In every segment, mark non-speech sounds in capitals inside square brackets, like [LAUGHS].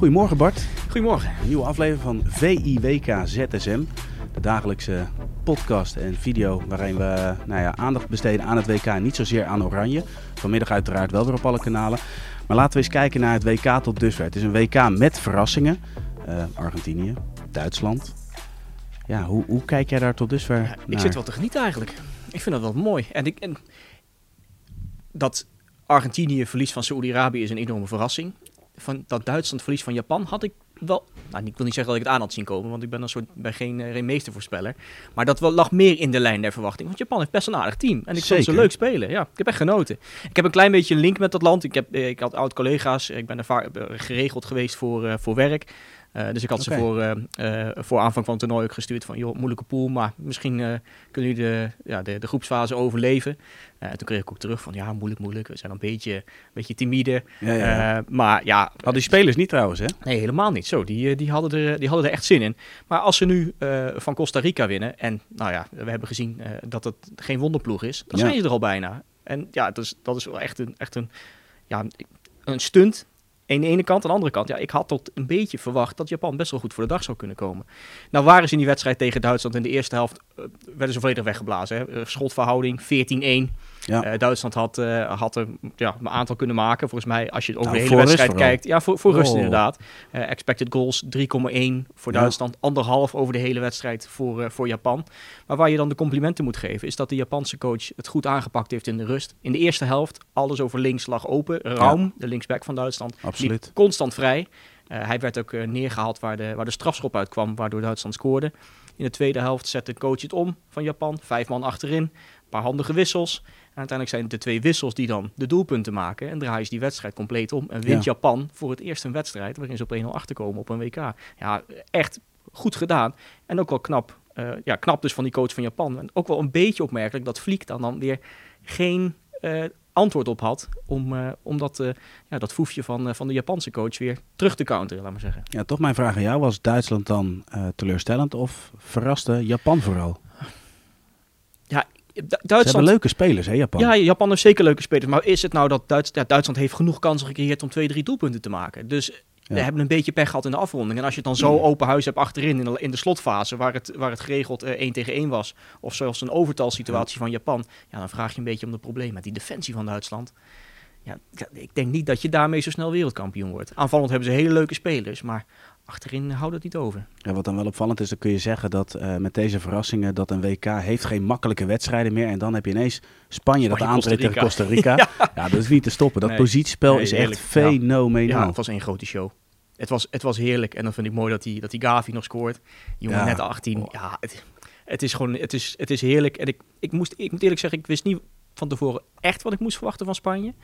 Goedemorgen Bart. Goedemorgen. Een nieuwe aflevering van VIWK ZSM. De dagelijkse podcast en video waarin we nou ja, aandacht besteden aan het WK. Niet zozeer aan Oranje. Vanmiddag uiteraard wel weer op alle kanalen. Maar laten we eens kijken naar het WK tot dusver. Het is een WK met verrassingen. Uh, Argentinië, Duitsland. Ja, hoe, hoe kijk jij daar tot dusver ja, Ik zit wel te genieten eigenlijk. Ik vind dat wel mooi. En, ik, en dat Argentinië verlies van Saoedi-Arabië is een enorme verrassing. Van, dat Duitsland verlies van Japan had ik wel... Nou, ik wil niet zeggen dat ik het aan had zien komen, want ik ben een soort, bij geen, geen meestervoorspeller. Maar dat wel, lag meer in de lijn der verwachting. Want Japan heeft best een aardig team. En ik vond ze leuk spelen. Ja, ik heb echt genoten. Ik heb een klein beetje een link met dat land. Ik, heb, eh, ik had oud-collega's. Ik ben er vaak geregeld geweest voor, uh, voor werk. Uh, dus ik had okay. ze voor, uh, uh, voor aanvang van het toernooi ook gestuurd van, joh, moeilijke pool, maar misschien kunnen jullie de, ja, de, de groepsfase overleven. En toen kreeg ik ook terug van, ja, moeilijk, moeilijk. We zijn een beetje, een beetje timide. Ja, ja. maar ja... Hadden die spelers niet trouwens, hè? Nee, helemaal niet. Zo, die, die, hadden, er, die hadden er echt zin in. Maar als ze nu van Costa Rica winnen, en nou ja, we hebben gezien dat het geen wonderploeg is, dan zijn ze er al bijna. En ja, dat is, dat is wel echt een, echt een, ja, een stunt aan de ene kant. Aan de andere kant, ja, ik had tot een beetje verwacht dat Japan best wel goed voor de dag zou kunnen komen. Nou waren ze in die wedstrijd tegen Duitsland in de eerste helft, uh, werden ze volledig weggeblazen. Hè. Schotverhouding 14-1. Ja. Uh, Duitsland had, uh, had er ja, een aantal kunnen maken. Volgens mij, als je het over nou, de hele wedstrijd kijkt. Ja, voor, voor oh. rust inderdaad. Uh, expected goals 3,1 voor ja. Duitsland. Anderhalf over de hele wedstrijd voor, voor Japan. Maar waar je dan de complimenten moet geven, is dat de Japanse coach het goed aangepakt heeft in de rust. In de eerste helft, alles over links lag open. Raum, ja. de linksback van Duitsland, Absoluut. constant vrij. hij werd ook neergehaald waar de, waar de strafschop uitkwam, waardoor Duitsland scoorde. In de tweede helft zette de coach het om van Japan. Vijf man achterin, een paar handige wissels. En uiteindelijk zijn het de twee wissels die dan de doelpunten maken. En draaien ze die wedstrijd compleet om. En wint ja. Japan voor het eerst een wedstrijd waarin ze op 1-0 achterkomen op een WK. Ja, echt goed gedaan. En ook wel knap. Uh, ja, knap dus van die coach van Japan. En ook wel een beetje opmerkelijk dat Vliek dan, dan weer geen uh, antwoord op had. Om, uh, om dat, ja, dat foefje van, van de Japanse coach weer terug te counteren, laat maar zeggen. Ja, toch mijn vraag aan jou. Was Duitsland dan teleurstellend of verraste Japan vooral? Ja, Duitsland... Ze hebben leuke spelers, hè, Japan? Ja, Japan heeft zeker leuke spelers. Maar is het nou dat Duits... ja, Duitsland heeft genoeg kansen gecreëerd om twee, drie doelpunten te maken? Dus ja. we hebben een beetje pech gehad in de afronding. En als je het dan zo open huis hebt achterin in de, in de slotfase, waar het, waar het geregeld uh, 1 tegen 1 was, of zelfs een overtalsituatie ja. van Japan, ja, dan vraag je een beetje om de problemen. Die defensie van Duitsland, ja, ik denk niet dat je daarmee zo snel wereldkampioen wordt. Aanvallend hebben ze hele leuke spelers, maar achterin houdt het niet over. Ja, wat dan wel opvallend is, dan kun je zeggen dat uh, met deze verrassingen dat een WK heeft geen makkelijke wedstrijden meer. En dan heb je ineens Spanje, Spanje dat aantreedt tegen Costa Rica. [LAUGHS] ja. ja. dat is niet te stoppen. Dat nee. positiespel nee, is echt fenomenaal. Ja, het was een grote show. Het was, het was heerlijk. En dan vind ik mooi dat die, dat die Gavi nog scoort. Jongen, ja. net 18. Ja, het, het, is gewoon, het is, het is heerlijk. En ik, ik, moest, ik moet eerlijk zeggen, ik wist niet van tevoren echt wat ik moest verwachten van Spanje.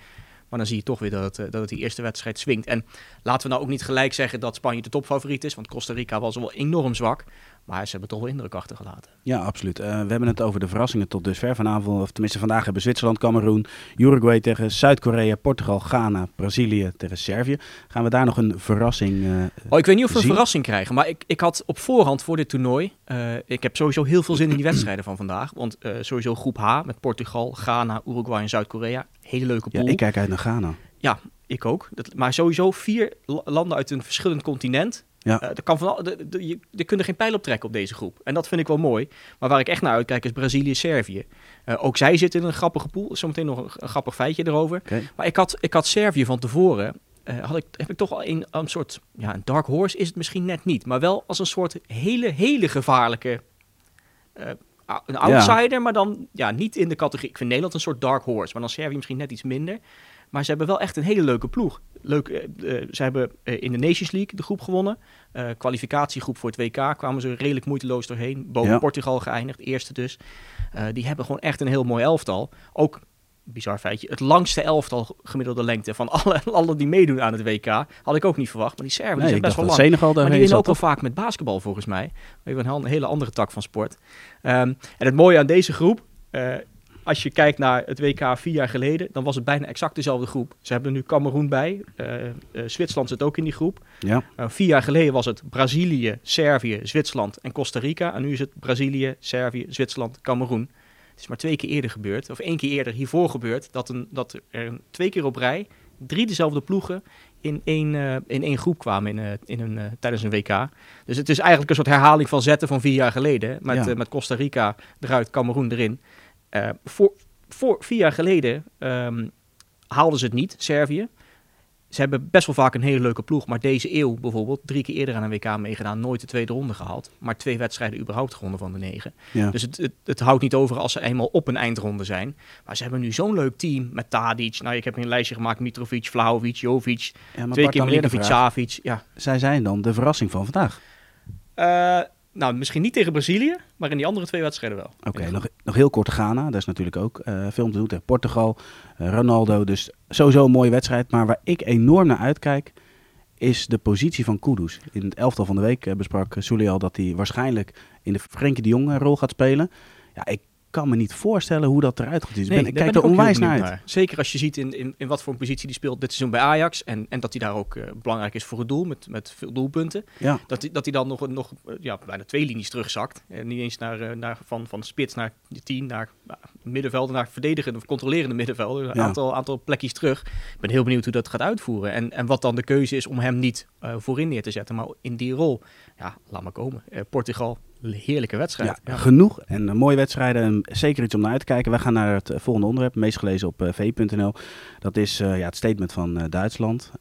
Maar dan zie je toch weer dat het, dat het die eerste wedstrijd swingt. En laten we nou ook niet gelijk zeggen dat Spanje de topfavoriet is. Want Costa Rica was wel enorm zwak. Maar ze hebben toch wel indruk achtergelaten. Ja, absoluut. Uh, we hebben het over de verrassingen tot dusver vanavond. Of tenminste, vandaag hebben Zwitserland, Cameroen, Uruguay tegen Zuid-Korea, Portugal, Ghana, Brazilië tegen Servië. Gaan we daar nog een verrassing uh, Oh, ik weet niet of we zien? een verrassing krijgen. Maar ik, ik had op voorhand voor dit toernooi... Uh, ik heb sowieso heel veel zin in die [CLEARS THROAT] wedstrijden van vandaag. Want sowieso groep H met Portugal, Ghana, Uruguay en Zuid-Korea. Hele leuke pool. Ja, ik kijk uit naar Ghana. Ja, ik ook. Dat, maar sowieso vier landen uit een verschillend continent. Ja. Uh, er, kan van, de, de, je, er kunnen geen pijl op trekken op deze groep. En dat vind ik wel mooi. Maar waar ik echt naar uitkijk is Brazilië-Servië. Uh, ook zij zitten in een grappige pool. Zometeen nog een, een grappig feitje erover. Okay. Maar ik had, ik had Servië van tevoren. Uh, had ik, heb ik toch al een, een soort... Ja, een dark horse is het misschien net niet. Maar wel als een soort hele, hele gevaarlijke... een outsider, ja. maar dan ja, niet in de categorie... Ik vind Nederland een soort dark horse. Maar dan Servië misschien net iets minder. Maar ze hebben wel echt een hele leuke ploeg. Leuk, uh, uh, ze hebben uh, in de Nations League de groep gewonnen. kwalificatiegroep voor het WK kwamen ze redelijk moeiteloos doorheen. Boven ja. Portugal geëindigd, eerste dus. die hebben gewoon echt een heel mooi elftal. Ook, bizar feitje, het langste elftal gemiddelde lengte van [LAUGHS] alle landen die meedoen aan het WK. Had ik ook niet verwacht, maar die Serven nee, zijn best wel lang. Senegal maar die winnen ook wel vaak met basketbal volgens mij. Even een hele andere tak van sport. Um, en het mooie aan deze groep als je kijkt naar het WK vier jaar geleden, dan was het bijna exact dezelfde groep. Ze hebben er nu Cameroen bij. Uh, uh, Zwitserland zit ook in die groep. Ja. Uh, vier jaar geleden was het Brazilië, Servië, Zwitserland en Costa Rica. En nu is het Brazilië, Servië, Zwitserland, Cameroen. Het is maar twee keer eerder gebeurd, of één keer eerder hiervoor gebeurd, dat, een, dat er twee keer op rij drie dezelfde ploegen in één, uh, in één groep kwamen in, uh, in een, uh, tijdens een WK. Dus het is eigenlijk een soort herhaling van zetten van vier jaar geleden. Met, ja. met Costa Rica eruit, Cameroen erin. Voor, voor vier jaar geleden um, haalden ze het niet, Servië. Ze hebben best wel vaak een hele leuke ploeg. Maar deze eeuw bijvoorbeeld, drie keer eerder aan een WK meegedaan, nooit de tweede ronde gehaald. Maar twee wedstrijden überhaupt gewonnen van de negen. Ja. Dus het, het, het, houdt niet over als ze eenmaal op een eindronde zijn. Maar ze hebben nu zo'n leuk team met Tadic. Nou, ik heb een lijstje gemaakt. Mitrovic, Vlahovic, Jovic. Ja, twee keer Milinkovic, Savic. Ja. Zij zijn dan de verrassing van vandaag. Uh, nou, misschien niet tegen Brazilië, maar in die andere twee wedstrijden wel. Oké, nog, nog heel kort Ghana. Dat is natuurlijk ook uh, veel om te doen tegen Portugal. Uh, Ronaldo, dus sowieso een mooie wedstrijd. Maar waar ik enorm naar uitkijk, is de positie van Kudus. In het elftal van de week uh, besprak al dat hij waarschijnlijk in de Frenkie de Jong rol gaat spelen. Ja, ik kan me niet voorstellen hoe dat eruit gaat. Dus nee, ben, ik kijk er onwijs naar uit. Zeker als je ziet in, in, in wat voor een positie die speelt dit seizoen bij Ajax. En, en dat hij daar ook uh, belangrijk is voor het doel, met, met veel doelpunten. Ja. Dat hij dat hij dan nog, nog ja, bijna twee linies terugzakt. En niet eens naar, uh, naar, van, van spits naar de tien, naar uh, middenvelden, naar verdedigende of controlerende middenvelden. Een ja. aantal, aantal plekjes terug. Ik ben heel benieuwd hoe dat gaat uitvoeren. En, en wat dan de keuze is om hem niet voorin neer te zetten, maar in die rol. Ja, laat maar komen. Portugal, heerlijke wedstrijd. Ja, Genoeg en uh, mooie wedstrijden. En zeker iets om naar uit te kijken. Wij gaan naar het uh, volgende onderwerp, meest gelezen op uh, v.nl. Dat is ja, het statement van Duitsland.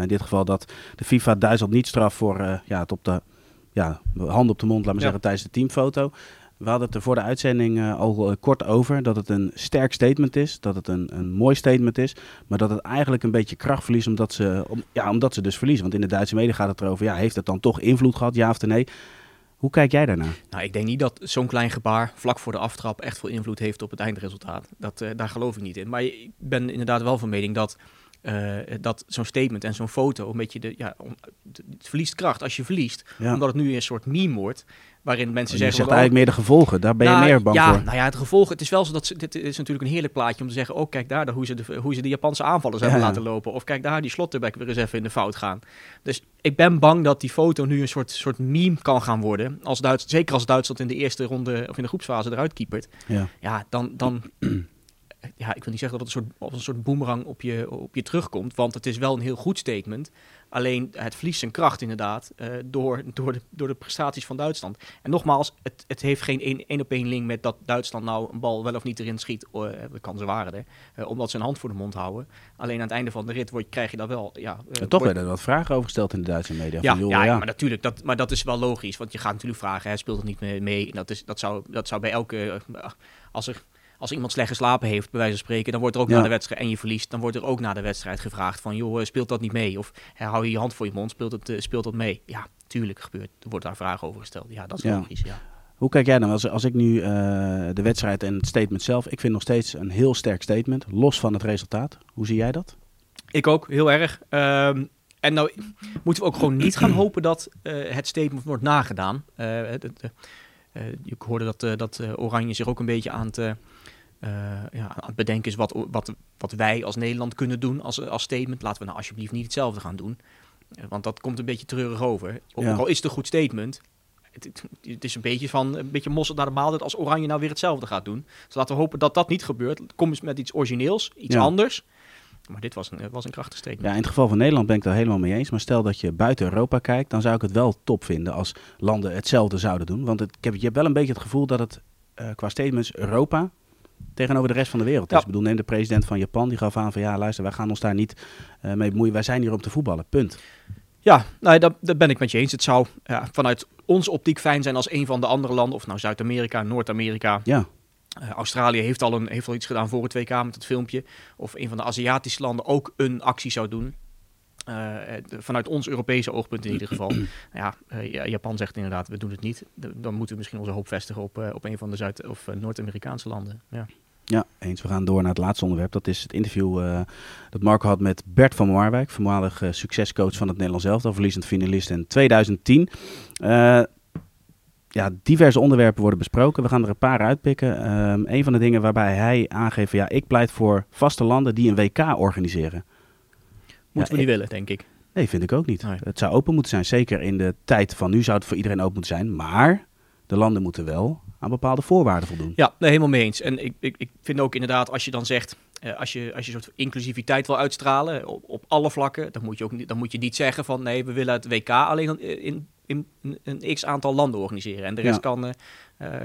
in dit geval dat de FIFA Duitsland niet straft voor ja, het op de ja, hand op de mond, laat maar zeggen, tijdens de teamfoto. We hadden het er voor de uitzending al kort over dat het een sterk statement is, dat het een, een mooi statement is, maar dat het eigenlijk een beetje kracht verliest omdat ze, om, ja, omdat ze dus verliezen. Want in de Duitse media gaat het erover, ja, heeft het dan toch invloed gehad, ja of nee? Hoe kijk jij daarnaar? Nou, ik denk niet dat zo'n klein gebaar vlak voor de aftrap echt veel invloed heeft op het eindresultaat. Dat, uh, daar geloof ik niet in. Maar ik ben inderdaad wel van mening dat, uh, dat zo'n statement en zo'n foto een beetje de, ja, het verliest kracht als je verliest. Ja. Omdat het nu een soort meme wordt. Waarin mensen je zeggen... zegt eigenlijk meer de gevolgen. Daar ben je nou, meer bang ja, voor. Nou ja, het gevolg... Het is wel zo dat... Ze, dit is natuurlijk een heerlijk plaatje om te zeggen... Oh, kijk daar, hoe ze de, hoe ze de Japanse aanvallers hebben ja. laten lopen. Of kijk daar, die Slotterbeck weer eens even in de fout gaan. Dus ik ben bang dat die foto nu een soort, soort meme kan gaan worden. Als Duits, zeker als Duitsland in de eerste ronde... Of in de groepsfase eruit kiepert. Ja, ja dan... dan [CLEARS THROAT] ja, ik wil niet zeggen dat het een soort, als een soort boemerang op je, op je terugkomt. Want het is wel een heel goed statement. Alleen het verliest zijn kracht inderdaad uh, door, door, de, door de prestaties van Duitsland. En nogmaals, het, het heeft geen één op één link met dat Duitsland nou een bal wel of niet erin schiet. Uh, dat kan ze waren er. Uh, omdat ze een hand voor de mond houden. Alleen aan het einde van de rit word, krijg je dat wel. Ja, toch werden er wat vragen over gesteld in de Duitse media. Ja, van, joh, ja, ja, maar natuurlijk. Dat, maar dat is wel logisch. Want je gaat natuurlijk vragen, hij speelt het niet mee. mee. Dat, is, dat, zou, dat zou bij elke... als er als iemand slecht geslapen heeft, bij wijze van spreken, dan wordt er ook ja. na de wedstrijd en je verliest, dan wordt er ook na de wedstrijd gevraagd van, joh, speelt dat niet mee? Of hou je je hand voor je mond, speelt het, uh, speelt dat mee? Ja, tuurlijk gebeurt, er wordt daar vragen over gesteld. Ja, dat is ja. logisch, ja. Hoe kijk jij dan, als, als ik nu uh, de wedstrijd en het statement zelf, ik vind nog steeds een heel sterk statement, los van het resultaat. Hoe zie jij dat? Ik ook, heel erg. Um, en nou moeten we ook gewoon niet gaan [CLEARS THROAT] hopen dat uh, het statement wordt nagedaan. ik hoorde dat, dat Oranje zich ook een beetje aan het uh, ja, aan het bedenken is wat, wat, wat wij als Nederland kunnen doen als, als statement. Laten we nou alsjeblieft niet hetzelfde gaan doen. Uh, want dat komt een beetje treurig over. Ook ja. al is het een goed statement. Het, het, het, is een beetje van een beetje mossel naar de maaltijd als Oranje nou weer hetzelfde gaat doen. Dus laten we hopen dat dat niet gebeurt. Kom eens met iets origineels, iets ja. anders. Maar dit was een, was een krachtig statement. Ja, in het geval van Nederland ben ik daar helemaal mee eens. Maar stel dat je buiten Europa kijkt, dan zou ik het wel top vinden als landen hetzelfde zouden doen. Want het, ik heb, je hebt wel een beetje het gevoel dat het uh, qua statements Europa tegenover de rest van de wereld. Ja. Dus ik bedoel, neem de president van Japan, die gaf aan van ja, luister, wij gaan ons daar niet uh, mee bemoeien. Wij zijn hier om te voetballen, punt. Ja, nou, dat, dat ben ik met je eens. Het zou ja, vanuit onze optiek fijn zijn als een van de andere landen, of nou Zuid-Amerika, Noord-Amerika. Ja. Uh, Australië heeft al, een, heeft al iets gedaan voor het WK met het filmpje. Of een van de Aziatische landen ook een actie zou doen. Uh, vanuit ons Europese oogpunt in ieder geval. [CLEARS THROAT] ja, uh, Japan zegt inderdaad, we doen het niet. Dan moeten we misschien onze hoop vestigen op, uh, op een van de Zuid- of Noord-Amerikaanse landen. Ja. Ja, eens. We gaan door naar het laatste onderwerp. Dat is het interview dat Marco had met Bert van Marwijk, voormalig succescoach van het Nederlands elftal, verliezend finalist in 2010. ja, diverse onderwerpen worden besproken. We gaan er een paar uitpikken. Um, een van de dingen waarbij hij aangeeft, ja, ik pleit voor vaste landen die een WK organiseren. Moeten we niet willen, denk ik. Nee, vind ik ook niet. Nee. Het zou open moeten zijn. Zeker in de tijd van nu zou het voor iedereen open moeten zijn. Maar de landen moeten wel aan bepaalde voorwaarden voldoen. Ja, nee, helemaal mee eens. En ik, ik, ik vind ook inderdaad, als je dan zegt, Uh, als, je, als je een soort inclusiviteit wil uitstralen op, op alle vlakken, dan moet, je ook niet, dan moet je niet zeggen van nee, we willen het WK alleen in, in, in een x aantal landen organiseren. En de rest kan, uh,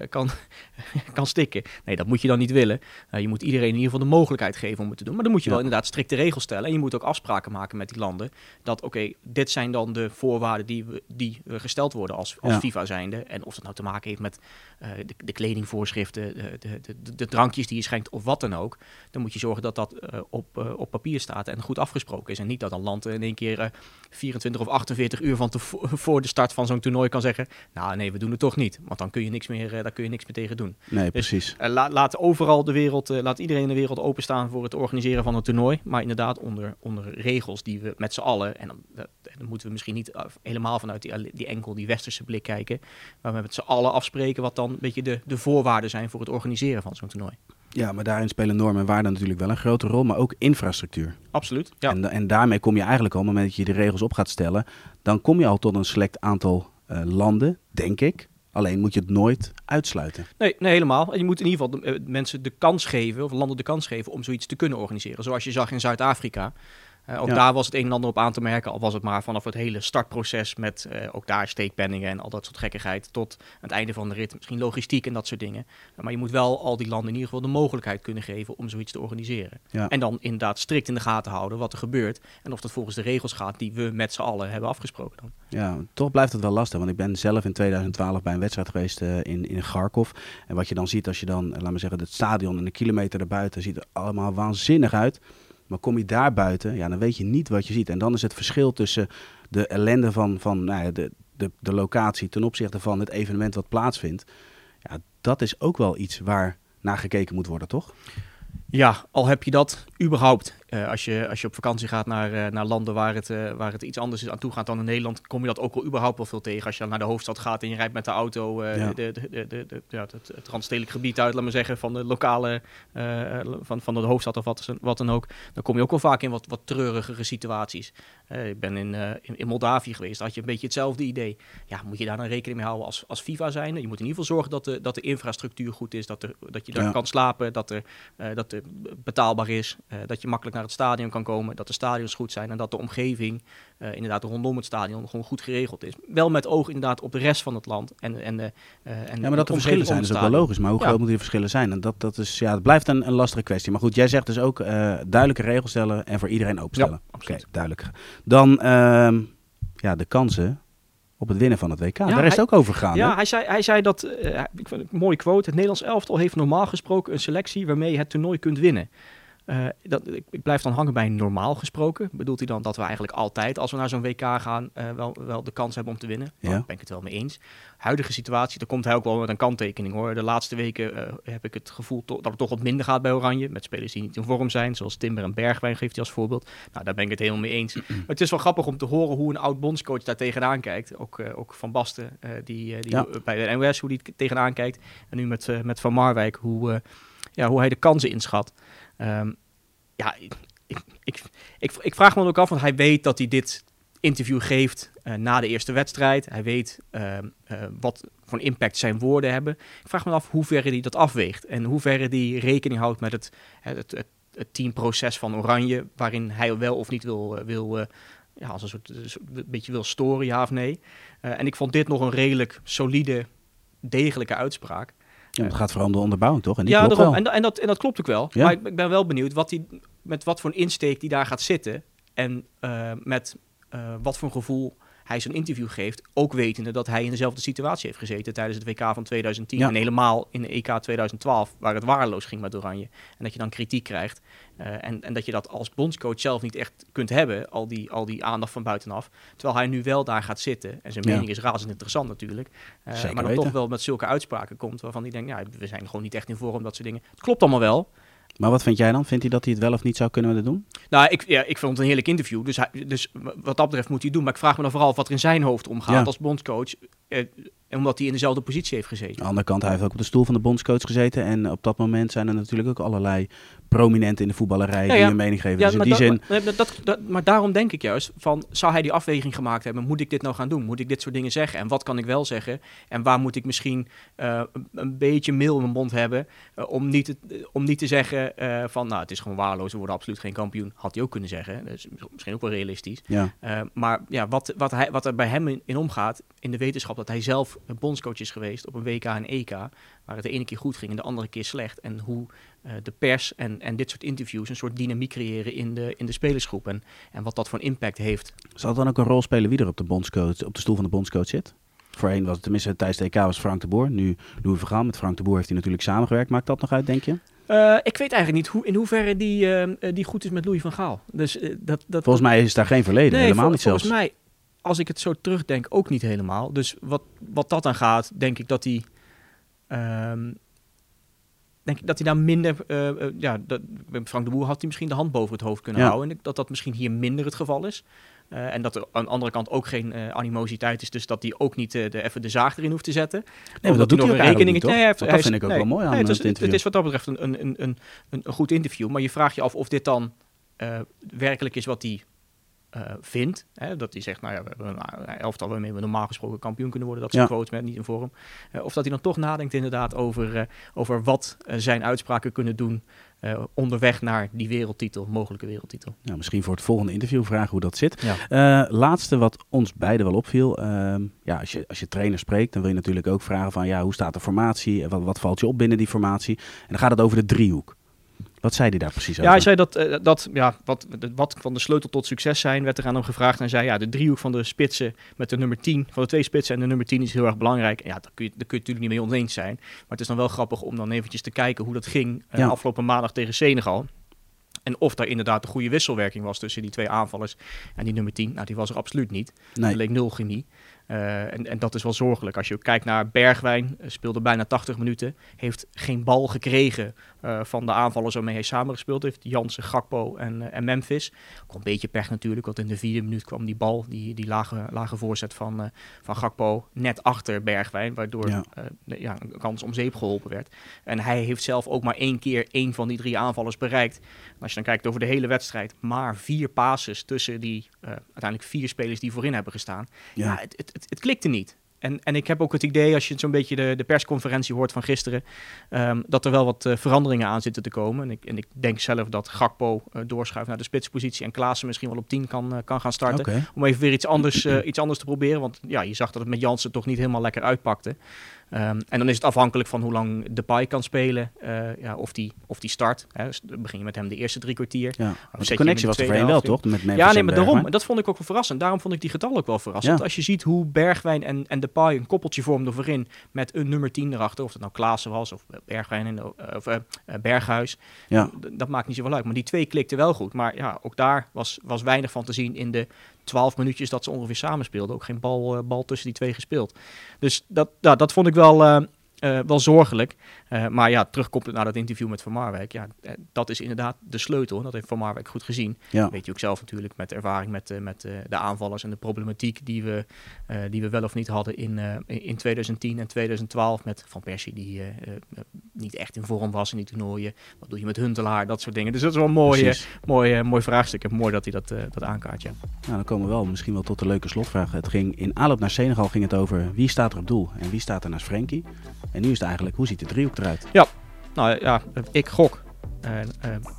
kan, [LAUGHS] kan stikken. Nee, dat moet je dan niet willen. Uh, je moet iedereen in ieder geval de mogelijkheid geven om het te doen. Maar dan moet je ja. wel inderdaad strikte regels stellen. En je moet ook afspraken maken met die landen. Dat oké, okay, dit zijn dan de voorwaarden die, we, die gesteld worden als, als ja. FIFA zijnde. En of dat nou te maken heeft met de, de, kledingvoorschriften, de, de, de, de, drankjes die je schenkt of wat dan ook. Dan moet je zorgen dat dat op, op papier staat en goed afgesproken is. En niet dat een land in één keer 24 of 48 uur van te, [LAUGHS] voor de start van zo'n toernooi kan zeggen... nou nee, we doen het toch niet. Want dan kun je niks meer, uh, daar kun je niks meer tegen doen. Nee, dus, precies. La, laat overal de wereld, uh, laat iedereen in de wereld openstaan voor het organiseren van een toernooi. Maar inderdaad onder, onder regels die we met z'n allen... en dan, dan moeten we misschien niet helemaal vanuit die, die enkel die westerse blik kijken... maar we met z'n allen afspreken wat dan een beetje de, de voorwaarden zijn... voor het organiseren van zo'n toernooi. Ja, maar daarin spelen normen en waarden natuurlijk wel een grote rol, maar ook infrastructuur. Absoluut. Ja. En, en daarmee kom je eigenlijk al, op het moment dat je de regels op gaat stellen, dan kom je al tot een select aantal uh, landen, denk ik. Alleen moet je het nooit uitsluiten. Nee, nee helemaal. En je moet in ieder geval de, uh, mensen de kans geven, of landen de kans geven om zoiets te kunnen organiseren. Zoals je zag in Zuid-Afrika. Ook ja. daar was het een en ander op aan te merken, al was het maar vanaf het hele startproces met uh, ook daar steekpenningen en al dat soort gekkigheid tot het einde van de rit, misschien logistiek en dat soort dingen. Maar je moet wel al die landen in ieder geval de mogelijkheid kunnen geven om zoiets te organiseren. Ja. En dan inderdaad strikt in de gaten houden wat er gebeurt en of dat volgens de regels gaat die we met z'n allen hebben afgesproken dan. Ja, toch blijft het wel lastig, want ik ben zelf in 2012 bij een wedstrijd geweest uh, in, in Kharkov. En wat je dan ziet als je dan, laat maar zeggen, het stadion en een kilometer erbuiten ziet er allemaal waanzinnig uit. Maar kom je daar buiten, ja, dan weet je niet wat je ziet. En dan is het verschil tussen de ellende van, van nou ja, de, de, de locatie ten opzichte van het evenement wat plaatsvindt. Ja, dat is ook wel iets waar naar gekeken moet worden, toch? Ja, al heb je dat überhaupt. Uh, als, je, als je op vakantie gaat naar, uh, naar landen waar het, uh, waar het iets anders is aan toe gaat dan in Nederland, kom je dat ook wel überhaupt wel veel tegen. Als je dan naar de hoofdstad gaat en je rijdt met de auto ja. de, de, de, de, ja, het, het randstedelijk gebied uit, laat maar zeggen, van de lokale, van, van de hoofdstad of wat, wat dan ook, dan kom je ook wel vaak in wat, wat treurigere situaties. ik ben in, in, in, Moldavië geweest, daar had je een beetje hetzelfde idee. Ja, moet je daar dan rekening mee houden als, als FIFA zijn? Je moet in ieder geval zorgen dat de, dat de infrastructuur goed is, dat, er, dat je daar ja. kan slapen, dat er, dat er betaalbaar is, dat je makkelijk naar het stadion kan komen, dat de stadions goed zijn en dat de omgeving uh, inderdaad rondom het stadion gewoon goed geregeld is. Wel met oog inderdaad op de rest van het land. En, en, uh, en ja, maar dat de verschillen zijn is ook wel logisch. Maar hoe groot moeten die verschillen zijn? En dat, dat, is, ja, het blijft een, een lastige kwestie. Maar goed, jij zegt dus ook uh, duidelijke regels stellen en voor iedereen openstellen. Ja, absoluut. Okay, duidelijk. Dan ja, de kansen op het winnen van het WK. Ja, Daar is het ook over gegaan. Ja, hij zei, hij zei dat, uh, ik vind het een mooie quote, het Nederlands elftal heeft normaal gesproken een selectie waarmee je het toernooi kunt winnen. Uh, dat, ik, ik, blijf dan hangen bij normaal gesproken. Bedoelt hij dan dat we eigenlijk altijd, als we naar zo'n WK gaan, uh, wel, wel de kans hebben om te winnen? Ja. Daar ben ik het wel mee eens. Huidige situatie, daar komt hij ook wel met een kanttekening hoor. De laatste weken uh, heb ik het gevoel to- dat het toch wat minder gaat bij Oranje. Met spelers die niet in vorm zijn, zoals Timber en Bergwijn geeft hij als voorbeeld. Nou, daar ben ik het helemaal mee eens. [CLEARS THROAT] maar het is wel grappig om te horen hoe een oud bondscoach daar tegenaan kijkt. Ook, ook Van Basten, die, die ja. bij de NOS, hoe die tegenaan kijkt. En nu met, met Van Marwijk, hoe, ja, hoe hij de kansen inschat. Um, ja, ik, ik, ik, ik, vraag me ook af, want hij weet dat hij dit interview geeft uh, na de eerste wedstrijd. Hij weet uh, uh, wat voor impact zijn woorden hebben. Ik vraag me af hoe ver hij dat afweegt en hoe ver hij rekening houdt met het, het, het, teamproces van Oranje, waarin hij wel of niet wil, wil ja, als een soort een beetje wil storen, ja of nee. en ik vond dit nog een redelijk solide, degelijke uitspraak. Ja, het gaat vooral om de onderbouwing, toch? En die ja, klopt daarom, wel. en, en, dat, en dat klopt ook wel. Ja. Maar ik, ik ben wel benieuwd wat die, met wat voor een insteek die daar gaat zitten. En uh, met uh, wat voor een gevoel hij zo'n interview geeft. Ook wetende dat hij in dezelfde situatie heeft gezeten tijdens het WK van 2010. Ja. En helemaal in de EK 2012, waar het waardeloos ging met Oranje. En dat je dan kritiek krijgt. Uh, en, en dat je dat als bondscoach zelf niet echt kunt hebben, al die, al die aandacht van buitenaf. Terwijl hij nu wel daar gaat zitten. En zijn Ja. mening is razend interessant natuurlijk. Uh, maar dan weten. toch wel met zulke uitspraken komt waarvan hij denkt, ja, we zijn gewoon niet echt in vorm, dat soort dingen. Het klopt allemaal wel. Maar wat vind jij dan? Vindt hij dat hij het wel of niet zou kunnen doen? Nou, ik, ja, ik vond het een heerlijk interview. Dus, hij, dus wat dat betreft moet hij doen. Maar ik vraag me dan vooral af wat er in zijn hoofd omgaat Ja. als bondscoach. Eh, omdat hij in dezelfde positie heeft gezeten. Aan de andere kant, hij heeft ook op de stoel van de bondscoach gezeten. En op dat moment zijn er natuurlijk ook allerlei prominent in de voetballerij Ja, die een mening geven. Ja, dus in maar, die da- zin, maar, dat, maar daarom denk ik juist van, zou hij die afweging gemaakt hebben? Moet ik dit nou gaan doen? Moet ik dit soort dingen zeggen? En wat kan ik wel zeggen? En waar moet ik misschien eh, een, beetje meel in mijn mond hebben eh, om, niet te, om niet te zeggen eh, van, nou, het is gewoon waarloos, we worden absoluut geen kampioen. Had hij ook kunnen zeggen. Dat is misschien ook wel realistisch. maar ja, wat, wat, hij, wat er bij hem in, in omgaat, in de wetenschap dat hij zelf een bondscoach is geweest op een WK en EK, waar het de ene keer goed ging en de andere keer slecht. En hoe de pers en, en dit soort interviews een soort dynamiek creëren in de, in de spelersgroep. En, en wat dat voor een impact heeft. Zal het dan ook een rol spelen wie er op de, bondscoach, op de stoel van de bondscoach zit? Voorheen was het, tenminste tijdens de EK was Frank de Boer. Nu Louis Vergaal. Met Frank de Boer heeft hij natuurlijk samengewerkt. Maakt dat nog uit, denk je? Eh, ik weet eigenlijk niet hoe, in hoeverre die, eh, eh, die goed is met Louis van Gaal. Dus eh, dat, dat, Volgens mij is daar geen verleden. Nee, helemaal vol- niet zelfs. Volgens mij, als ik het zo terugdenk, ook niet helemaal. Dus wat, wat dat aan gaat, denk ik dat hij. ehm, denk ik dat hij daar minder. eh, eh, ja, dat, Frank de Boer had hij misschien de hand boven het hoofd kunnen Ja. houden. En dat dat misschien hier minder het geval is. Eh, en dat er aan de andere kant ook geen eh, animositeit is. Dus dat hij ook niet de, even de zaag erin hoeft te zetten. Nee, maar dat doet hij toch? hij heeft- hij dat is- vind ik ook nee, wel mooi aan nee, het, is, het is wat dat betreft een, een, een, een, goed interview. Maar je vraagt je af of dit dan werkelijk is wat hij eh, vindt. Hè? Dat hij zegt, nou ja, we hebben een een elftal waarmee we normaal gesproken kampioen kunnen worden. Dat is Ja. een quote, met niet in vorm. Eh, of dat hij dan toch nadenkt inderdaad over, eh, over wat eh, zijn uitspraken kunnen doen eh, onderweg naar die wereldtitel, mogelijke wereldtitel. Nou, misschien voor het volgende interview vragen hoe dat zit. Ja. Eh, laatste wat ons beiden wel opviel. ehm, ja, als je, als je trainer spreekt, dan wil je natuurlijk ook vragen van ja, hoe staat de formatie? Wat, wat valt je op binnen die formatie? En dan gaat het over de driehoek. Wat zei hij daar precies over? Ja, hij zei dat, eh, dat ja, wat, wat van de sleutel tot succes zijn, werd er aan hem gevraagd. En hij zei, ja, de driehoek van de spitsen met de nummer 10, van de twee spitsen en de nummer 10 is heel erg belangrijk. En ja, daar kun, je, daar kun je natuurlijk niet mee oneens zijn. Maar het is dan wel grappig om dan eventjes te kijken hoe dat ging eh, Ja. afgelopen maandag tegen Senegal. En of daar inderdaad een goede wisselwerking was tussen die twee aanvallers en die nummer 10. Nou, die was er absoluut niet. nee. Er leek nul chemie. Eh, en, en dat is wel zorgelijk. Als je ook kijkt naar Bergwijn, eh, speelde bijna 80 minuten. Heeft geen bal gekregen eh, van de aanvallers waarmee hij samengespeeld heeft. Jansen, Gakpo en, en Memphis. Ook een beetje pech natuurlijk, want in de vierde minuut kwam die bal, die, die lage, lage voorzet van, van Gakpo, net achter Bergwijn. Waardoor Ja. de- ja, een kans om zeep geholpen werd. En hij heeft zelf ook maar één keer één van die drie aanvallers bereikt. En als je dan kijkt over de hele wedstrijd, maar vier passes tussen die uiteindelijk vier spelers die voorin hebben gestaan. Ja, Ja. het, het, het, het klikte niet. En, en ik heb ook het idee, als je zo'n beetje de, de persconferentie hoort van gisteren, ehm, dat er wel wat eh, veranderingen aan zitten te komen. En ik, en ik denk zelf dat Gakpo eh, doorschuift naar de spitspositie en Klaassen misschien wel op 10 kan, eh, kan gaan starten. Om even weer iets anders, iets anders te proberen. Want ja, je zag dat het met Jansen toch niet helemaal lekker uitpakte. Ehm, en dan is het afhankelijk van hoe lang Depay kan spelen. eh, ja, of, die, of die start. Hè. Dus dan begin je met hem de eerste drie kwartier. Ja. Want de connectie was de er wel, toch? Met Memphis Ja, nee, maar daarom. Dat vond ik ook wel verrassend. Daarom vond ik die getallen ook wel verrassend. Ja. Als je ziet hoe Bergwijn en, en Depay een koppeltje vormden voorin met een nummer 10 erachter. Of het nou Klaassen was of Bergwijn en, of, eh, eh, Berghuis. Ja. Dat maakt niet zoveel uit. Maar die twee klikten wel goed. Maar ja, ook daar was, was weinig van te zien in de 12 minuutjes dat ze ongeveer samen speelden. Ook geen bal, eh, bal tussen die twee gespeeld. Dus dat, ja, dat vond ik wel, eh, eh, wel zorgelijk. Maar ja, terugkomt naar dat interview met Van Marwijk. Ja, dat is inderdaad de sleutel. En dat heeft Van Marwijk goed gezien. Ja. Weet je ook zelf natuurlijk met de ervaring met, met de aanvallers en de problematiek die we, die we wel of niet hadden in, in 2010 en 2012 met Van Persie die niet echt in vorm was in die toernooien. Wat doe je met Huntelaar, dat soort dingen. Dus dat is wel een mooi, eh, Precies. mooi, mooi vraagstuk en mooi dat hij dat, eh, dat aankaart. Ja. Nou, dan komen we wel misschien wel tot de leuke slotvraag. Het ging in aanloop naar Senegal ging het over wie staat er op doel en wie staat er naast Frenkie. En nu is het eigenlijk, hoe ziet de driehoek eruit? Nou ja, ik gok. eh, eh,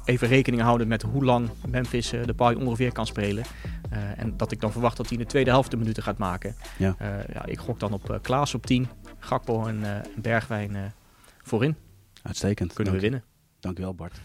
even rekening houden met hoe lang Memphis de paai ongeveer kan spelen. En dat ik dan verwacht dat hij in de tweede helft de minuten gaat maken. Ja. Ja, ik gok dan op Klaas op 10, Gakpo en Bergwijn voorin. Uitstekend. Kunnen we winnen. Dank u wel Bart.